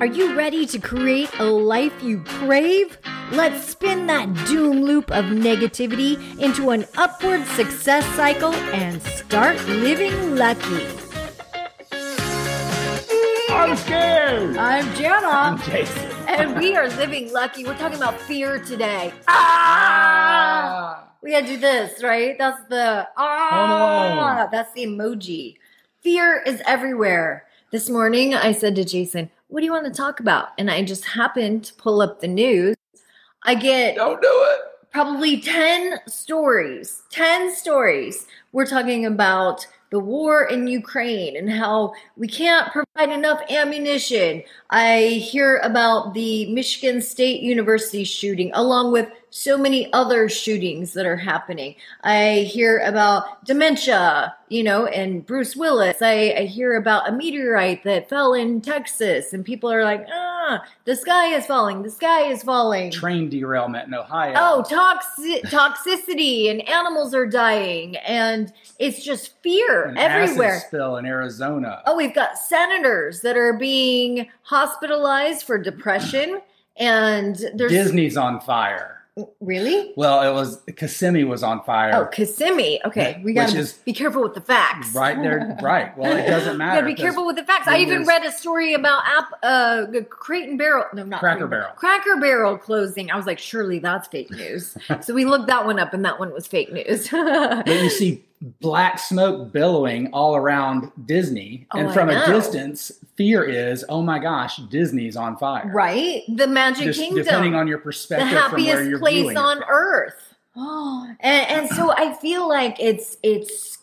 Are you ready to create a life you crave? Let's spin that doom loop of negativity into an upward success cycle and start living lucky. I'm scared. I'm Jana, I'm Jason. and we are living lucky. We're talking about fear today. Ah! We gotta do this, right? That's the ah. That's the emoji. Fear is everywhere. This morning, I said to Jason, "What do you want to talk about?" And I just happened to pull up the news. I get Don't do it. probably 10 stories 10 stories we're talking about the war in ukraine and how we can't provide enough ammunition i hear about the michigan state university shooting along with so many other shootings that are happening i hear about dementia you know and bruce willis i, I hear about a meteorite that fell in texas and people are like ah the sky is falling the sky is falling Train derailment in Ohio. Oh, toxi- toxicity and animals are dying and it's just fear An acid everywhere. spill in Arizona. Oh, we've got senators that are being hospitalized for depression and there's Disney's on fire. Really? Well, it was Kissimmee was on fire. Oh, Kissimmee. Okay, we gotta is- be careful with the facts. Right there, right. Well, it doesn't matter. You gotta be careful with the facts. I even read a story about app, uh, Crate and Barrel. No, not Cracker Crate- Barrel. Cracker Barrel closing. I was like, surely that's fake news. so we looked that one up, and that one was fake news. But you see black smoke billowing all around Disney, Oh, and from a distance, fear is, oh my gosh, Disney's on fire. right? The Magic Just Kingdom. depending on your the perspective from where happiest you're place on from. earth. Oh. and, and so I feel like it's it's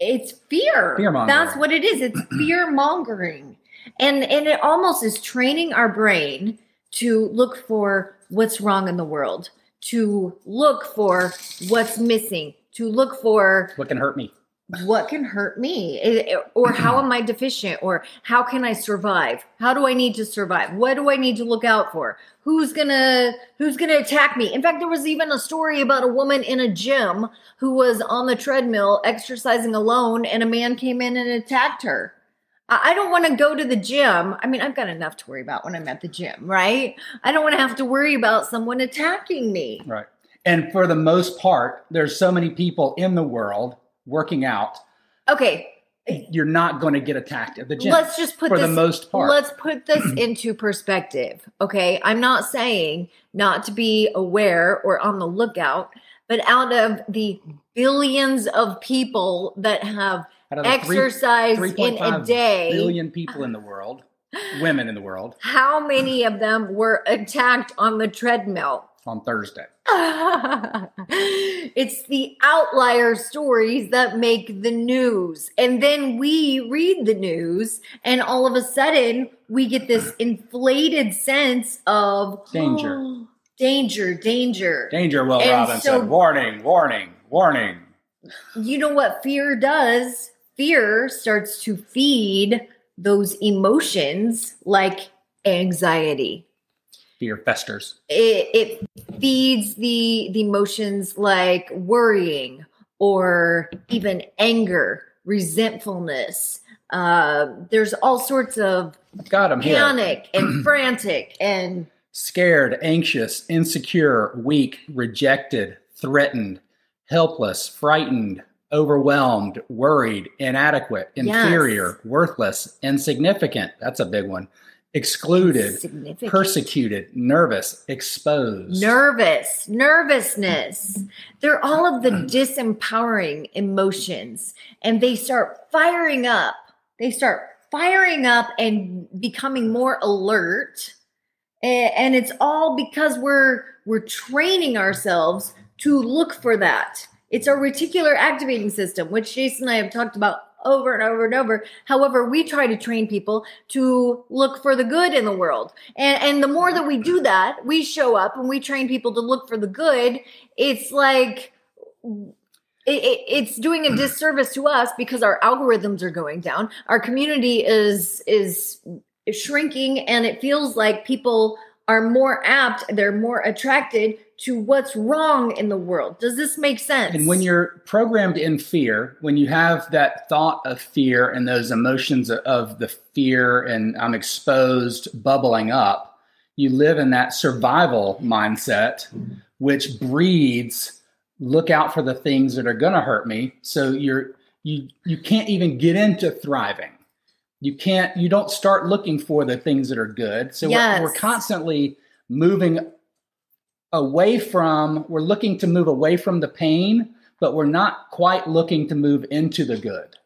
it's fear. Fear-mongering. That's what it is. It's fear mongering, and and it almost is training our brain to look for what's wrong in the world, to look for what's missing, to look for What can hurt me? what can hurt me or how am i deficient or how can i survive how do i need to survive what do i need to look out for who's gonna who's gonna attack me in fact there was even a story about a woman in a gym who was on the treadmill exercising alone and a man came in and attacked her I don't want to go to the gym. I mean, I've got enough to worry about when I'm at the gym, right? I don't want to have to worry about someone attacking me. Right. And for the most part, there's so many people in the world working out. Okay, You're not going to get attacked at the gym. let's just put for this the most part. Let's put this into perspective. Okay. I'm not saying not to be aware or on the lookout, but out of the billions of people that have Out of the three- exercised in a day, billion people in the world, women in the world, how many of them were attacked on the treadmill? on Thursday. it's the outlier stories that make the news. And then we read the news, and all of a sudden, we get this inflated sense of Danger. danger, danger. Danger, Will And Robinson. so- warning, warning, warning. You know what fear does? Fear starts to feed those emotions like anxiety. Fear festers. it, it feeds the the emotions like worrying or even anger resentfulness uh, there's all sorts of Got him here. panic and frantic and Scared, anxious, insecure, weak, rejected, threatened, helpless, frightened, overwhelmed, worried, inadequate, Yes. inferior, worthless, insignificant. That's a big one. Excluded, persecuted, nervous, exposed. nervous. Nervousness. They're all of the mm. disempowering emotions and they start firing up. They start firing up and becoming more alert and it's all because we're we're training ourselves to look for that. It's our reticular activating system which jason and i have talked about over and over and over. However we try to train people to look for the good in the world. And and the more that we do that we show up and we train people to look for the good it's like it, it, it's doing a disservice to us because our algorithms are going down. Our community is is shrinking and it feels like people are more apt they're more attracted to what's wrong in the world. Does this make sense? And when you're programmed in fear, when you have that thought of fear and those emotions of the fear and I'm exposed bubbling up, you live in that survival mindset, which breeds look out for the things that are going to hurt me. So you're you you can't even get into thriving. You can't you don't start looking for the things that are good. So Yes. we're, we're constantly moving away from we're looking to move away from the pain, but we're not quite looking to move into the good.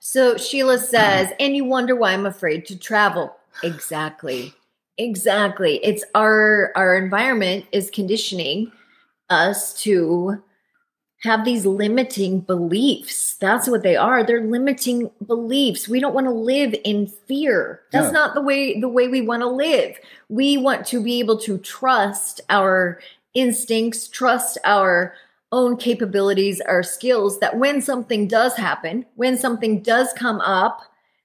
So Sheila says, and you wonder why I'm afraid to travel. Exactly. Exactly. It's our our environment is conditioning us to have these limiting beliefs. That's what they are. They're limiting beliefs. We don't want to live in fear. That's No. not the way the way we want to live. We want to be able to trust our instincts, trust our own capabilities, our skills that when something does happen, when something does come up,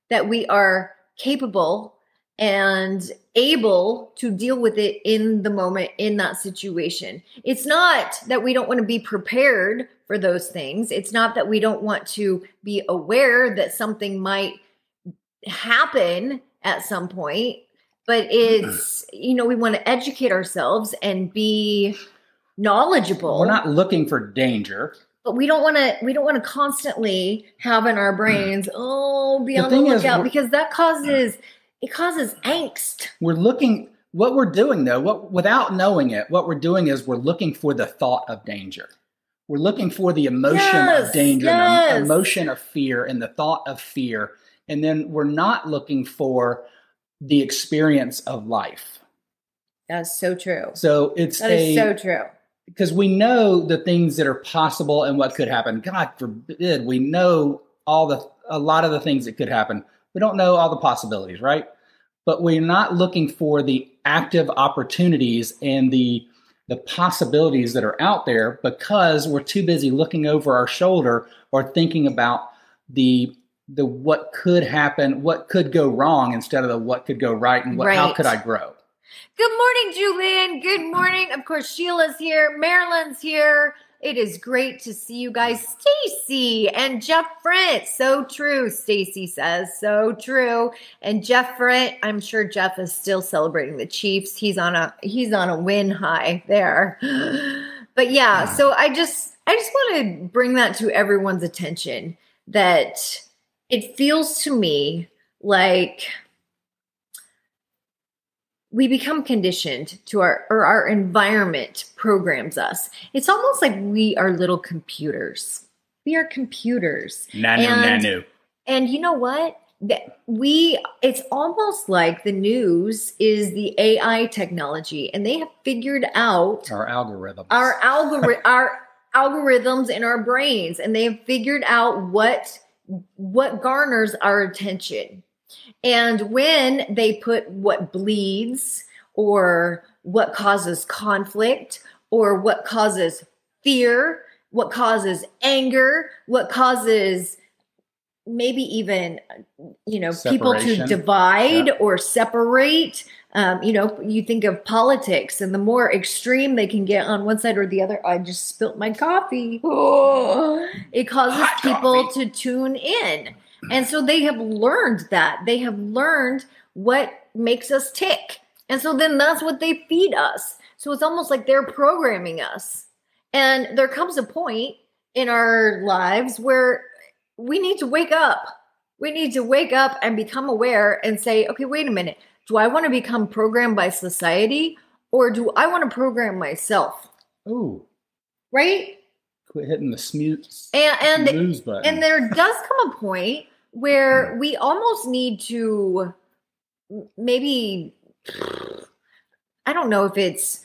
that we are capable and able to deal with it in the moment in that situation. It's not that we don't want to be prepared for those things. It's not that we don't want to be aware that something might happen at some point, but it's, you know, we want to educate ourselves and be knowledgeable We're not looking for danger. but we don't want to we don't want to constantly have in our hmm. brains oh be The on the thing is, lookout because that causes it causes angst We're looking what we're doing though, what without knowing it, what we're doing is we're looking for the thought of danger. We're looking for the emotion Yes, of danger, yes. the emotion of fear, and the thought of fear. And then we're not looking for the experience of life. that's so true So it's that a is so true because we know the things that are possible and what could happen. God forbid, we know all the a lot of the things that could happen. We don't know all the possibilities, right? But we're not looking for the active opportunities and the the possibilities that are out there because we're too busy looking over our shoulder or thinking about the the what could happen, what could go wrong instead of the what could go right and what, how could I grow. good morning julian. Good morning. Of course sheila's here. Marilyn's here it is great to see you guys. Stacy and jeff Frent. so true stacy says. So true. And jeff Frent, i'm sure jeff is still celebrating the chiefs. He's on a he's on a win high there. But yeah so i just i just want to bring that to everyone's attention that it feels to me like we become conditioned to our or our environment programs us. It's almost like we are little computers. We are computers. Nanu And- nanu. and you know what? That we it's almost like the news is the ai technology and they have figured out Our algorithms. our algorithm our algorithms in our brains and they have figured out what what garners our attention and when they put what bleeds or what causes conflict or what causes fear what causes anger what causes maybe even you know people to divide Yeah. or separate um, you know you think of politics and the more extreme they can get on one side or the other i just spilt my coffee Oh, it causes Hot people coffee. to tune in and so they have learned that they have learned what makes us tick and so then that's what they feed us so it's almost like they're programming us and there comes a point in our lives where we need to wake up. We need to wake up and become aware and say, okay, wait a minute. Do I want to become programmed by society or do I want to program myself? Ooh, Right? quit hitting the snooze, And and snooze button. and there does come a point where we almost need to maybe I don't know if it's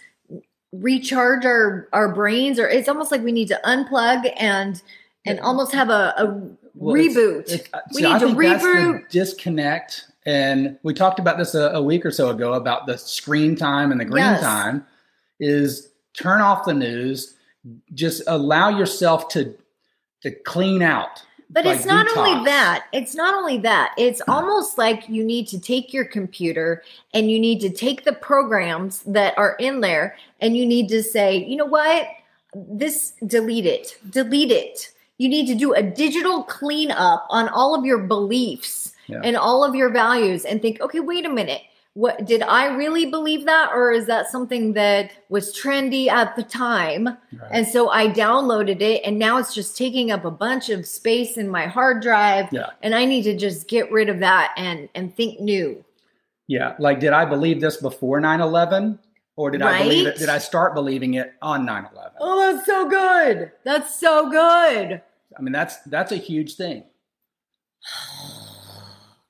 recharge our our brains or it's almost like we need to unplug and and almost have a, a Well, reboot. it's- uh, We see, need I to think that's the reboot. disconnect. And we talked about this a, a week or so ago about the screen time and the green Yes. time. Is turn off the news, just allow yourself to to clean out. But like it's not only that. It's not only that. It's almost like you need to take your computer and you need to take the programs that are in there and you need to say, you know what? This delete it. Delete it. You need to do a digital cleanup on all of your beliefs Yeah. and all of your values and think, okay, wait a minute. What did I really believe that or is that something that was trendy at the time? Right. And so I downloaded it and now it's just taking up a bunch of space in my hard drive. Yeah. And I need to just get rid of that and and think new. Yeah. Like, did I believe this before 9 11? Or did I believe it? Did I start believing it on 9 11? Oh, that's so good. That's so good. I mean, that's that's a huge thing.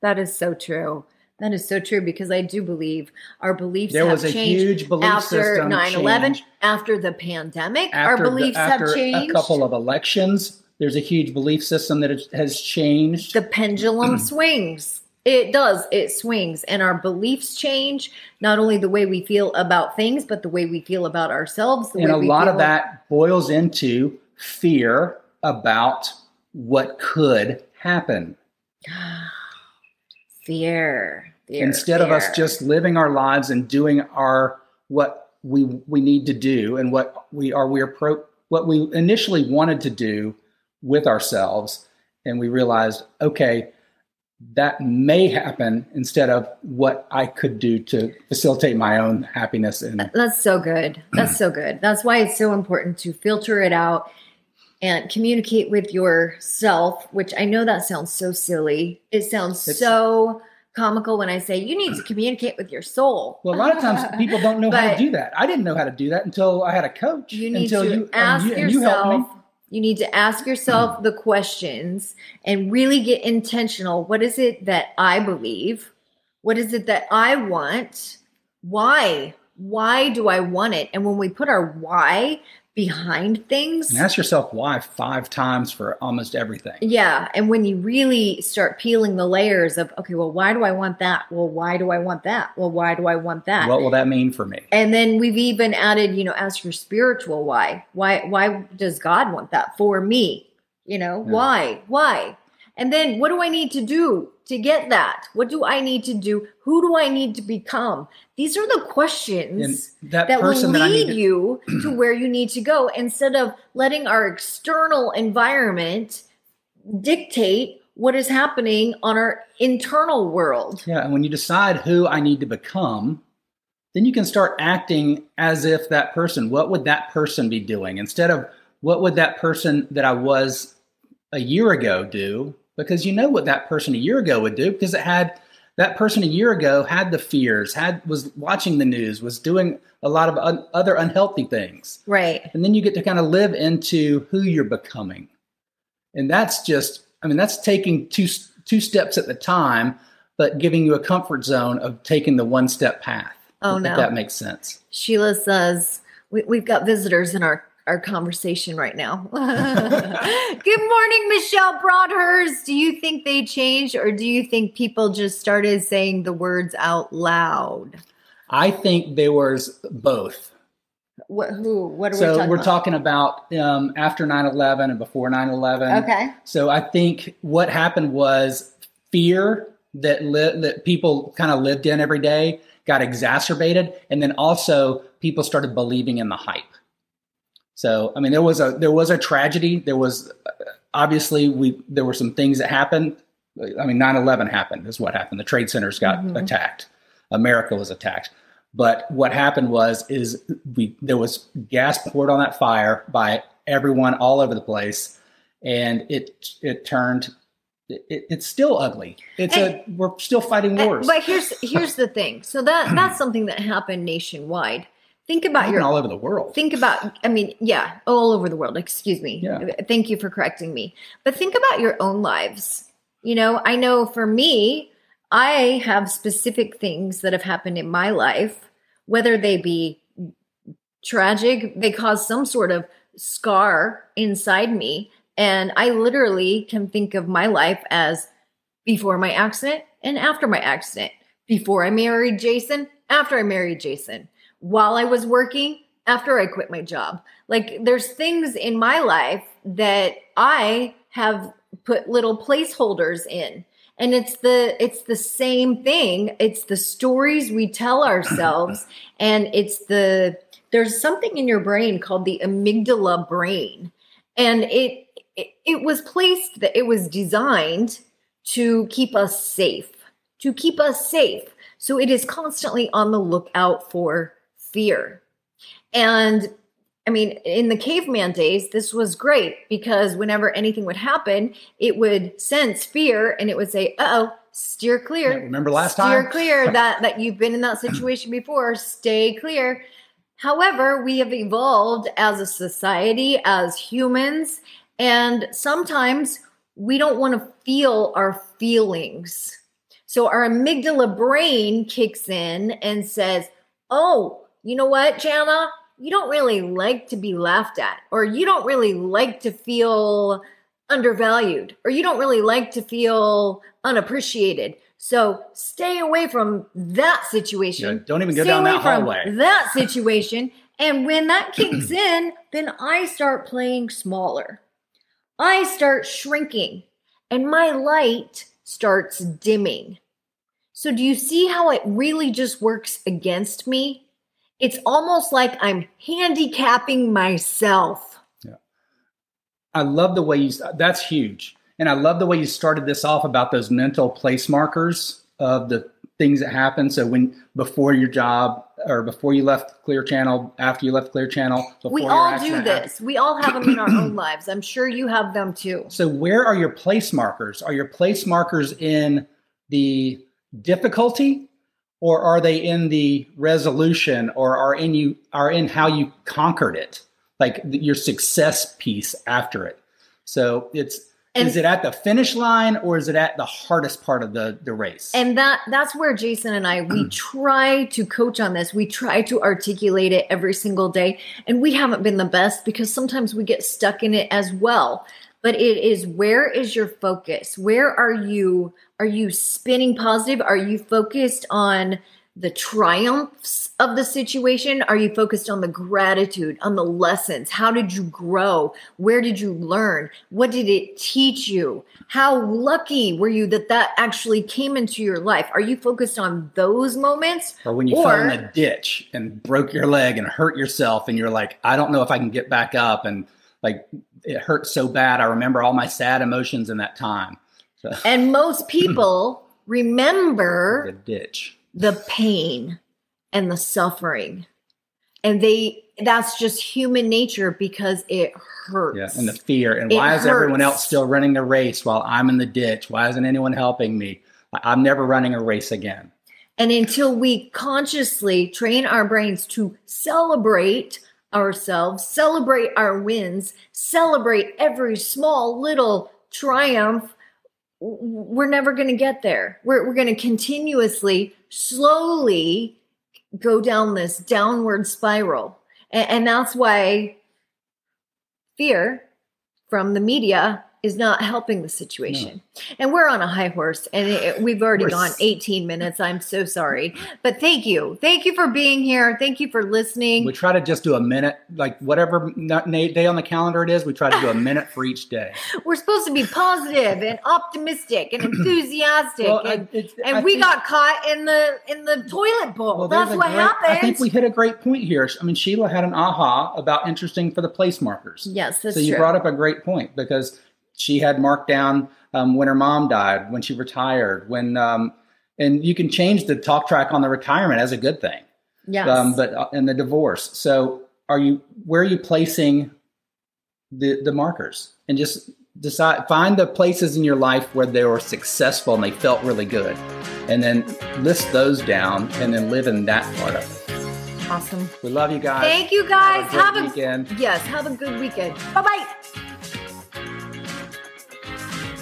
That is so true. That is so true because I do believe our beliefs There have was a changed huge belief after system 9-11, change. after the pandemic. After our the- beliefs after have changed. a couple of elections. There's a huge belief system that has- changed. the pendulum swings. It does. It swings. And our beliefs change, not only the way we feel about things, but the way we feel about ourselves. The and a lot of feel- that boils into fear about what could happen fear. fear instead of us just living our lives and doing our what we we need to do and what we are we are pro what we initially wanted to do with ourselves and we realized okay that may happen instead of what I could do to facilitate my own happiness and That's so good. That's so good. That's why it's so important to filter it out and communicate with yourself, which I know that sounds so silly. It sounds It's- so comical when I say you need to communicate with your soul. Well, a lot of times people don't know how to do that. I didn't know how to do that until I had a coach. You need until to you, and ask you, and you me. yourself. You need to ask yourself the questions and really get intentional. What is it that I believe? What is it that I want? Why? Why do I want it? And when we put our why behind things, And ask yourself why five times for almost everything. yeah. And when you really start peeling the layers of, okay, well, why do I want that? Well, why do I want that? Well, why do I want that? What will that mean for me? And then we've even added, you know, ask your spiritual why. Why why does God want that for me? You know, Yeah. why? Why? And then what do I need to do to get that? What do I need to do? Who do I need to become? These are the And questions that, that will person that lead to, you to where you need to go instead of letting our external environment dictate what is happening on our internal world. yeah, and when you decide who I need to become, then you can start acting as if that person, what would that person be doing? Instead of what would that person that I was a year ago do? Because you know what that person a year ago would do because it had that person a year ago had the fears, had was watching the news, was doing a lot of un, other unhealthy things. Right. and then you get to kind of live into who you're becoming and that's just i mean that's taking two two steps at the time but giving you a comfort zone of taking the one step path Oh, if no. that makes sense Sheila says, we, We've got visitors in our, our conversation right now. Good morning, Michelle Broadhurst. Do you think they changed or do you think people just started saying the words out loud? i think there was both What, who? What are we talking about? so talking we're about? talking about um, after 9-11 and before 9-11 Okay. So I think what happened was fear that li- that people kind of lived in every day got exacerbated, and then also people started believing in the hype. So I mean, there was a there was a tragedy. There was obviously we there were some things that happened. I mean, 9-11 happened is what happened. The trade centers got Mhm. attacked. America was attacked. But what happened was is we there was gas poured on that fire by everyone all over the place, and it it turned. It, it's still ugly. It's a we're still fighting wars. But here's here's the thing. So that that's something that happened nationwide. Think about Even your all over the world. think about i mean yeah all over the world excuse me Yeah. thank you for correcting me but think about your own lives you know i know for me i have specific things that have happened in my life whether they be tragic they cause some sort of scar inside me and i literally can think of my life as before my accident and after my accident before i married jason after i married jason while I was working, after I quit my job. Like there's things in my life that I have put little placeholders in. And it's the it's the same thing. It's the stories we tell ourselves and it's the there's something in your brain called the amygdala brain. And it it, it was placed that it was designed to keep us safe, to keep us safe. So it is constantly on the lookout for fear. And I mean, in the caveman days, this was great because whenever anything would happen, it would sense fear and it would say, uh oh, steer clear. Yeah, remember last steer time? Steer clear that, that you've been in that situation before. Stay clear. However, we have evolved as a society, as humans, and sometimes we don't want to feel our feelings. So our amygdala brain kicks in and says, Oh, you know what, Jana? You don't really like to be laughed at, or you don't really like to feel undervalued, or you don't really like to feel unappreciated. So stay away from that situation. Yeah, don't even go stay down away that from hallway. That situation. And when that kicks in, then I start playing smaller. I start shrinking and my light starts dimming. So, do you see how it really just works against me? It's almost like I'm handicapping myself. Yeah. I love the way you, that's huge. And I love the way you started this off about those mental place markers of the things that happen. So when before your job or before you left Clear Channel, after you left Clear Channel, we all do this. Happened. We all have them in our own lives. I'm sure you have them too. So where are your place markers? Are your place markers in the difficulty, or are they in the resolution, or are in you are in how you conquered it, like your success piece after it? So it's and, is it at the finish line or is it at the hardest part of the the race? And that that's where jason and i we try to coach on this. We try to articulate it every single day. And we haven't been the best because sometimes we get stuck in it as well but it is where is your focus where are you are you spinning positive are you focused on the triumphs of the situation? Are you focused on the gratitude, on the lessons? How did you grow? Where did you learn? What did it teach you? How lucky were you that that actually came into your life? Are you focused on those moments? Or when you or, fell in a ditch and broke your leg and hurt yourself and you're like, I don't know if I can get back up and like it hurt so bad. I remember all my sad emotions in that time. So. And most people remember the ditch the pain and the suffering. And they that's just human nature because it hurts. Yeah, and the fear. And it why is everyone else still running the race while I'm in the ditch? Why isn't anyone helping me? I'm never running a race again. And until we consciously train our brains to celebrate ourselves, celebrate our wins, celebrate every small little triumph, we're never going to get there. We're, we're going to continuously, slowly go down this downward spiral. And, and that's why fear from the media is not helping the situation. No. And we're on a high horse and it, we've already we're gone 18 minutes. I'm so sorry. But thank you. Thank you for being here. Thank you for listening. We try to just do a minute, like whatever day on the calendar it is, we try to do a minute for each day. We're supposed to be positive and optimistic and enthusiastic. well, and, and we think, got caught in the in the toilet bowl. Well, That's what great, happened. I think we hit a great point here. I mean, Sheila had an aha about interesting for the place markers. Yes, So you true. brought up a great point because she had marked down um, when her mom died, when she retired, when um, and you can change the talk track on the retirement as a good thing. Yes. Um, but uh, in the divorce, so are you? Where are you placing the the markers? And just decide find the places in your life where they were successful and they felt really good, and then list those down, and then live in that part of it. Awesome. We love you guys. Thank you guys. Have a, have a weekend. Yes. Have a good weekend. Bye bye.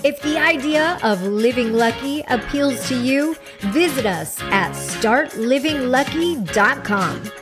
If the idea of living lucky appeals to you, visit us at startlivinglucky.com.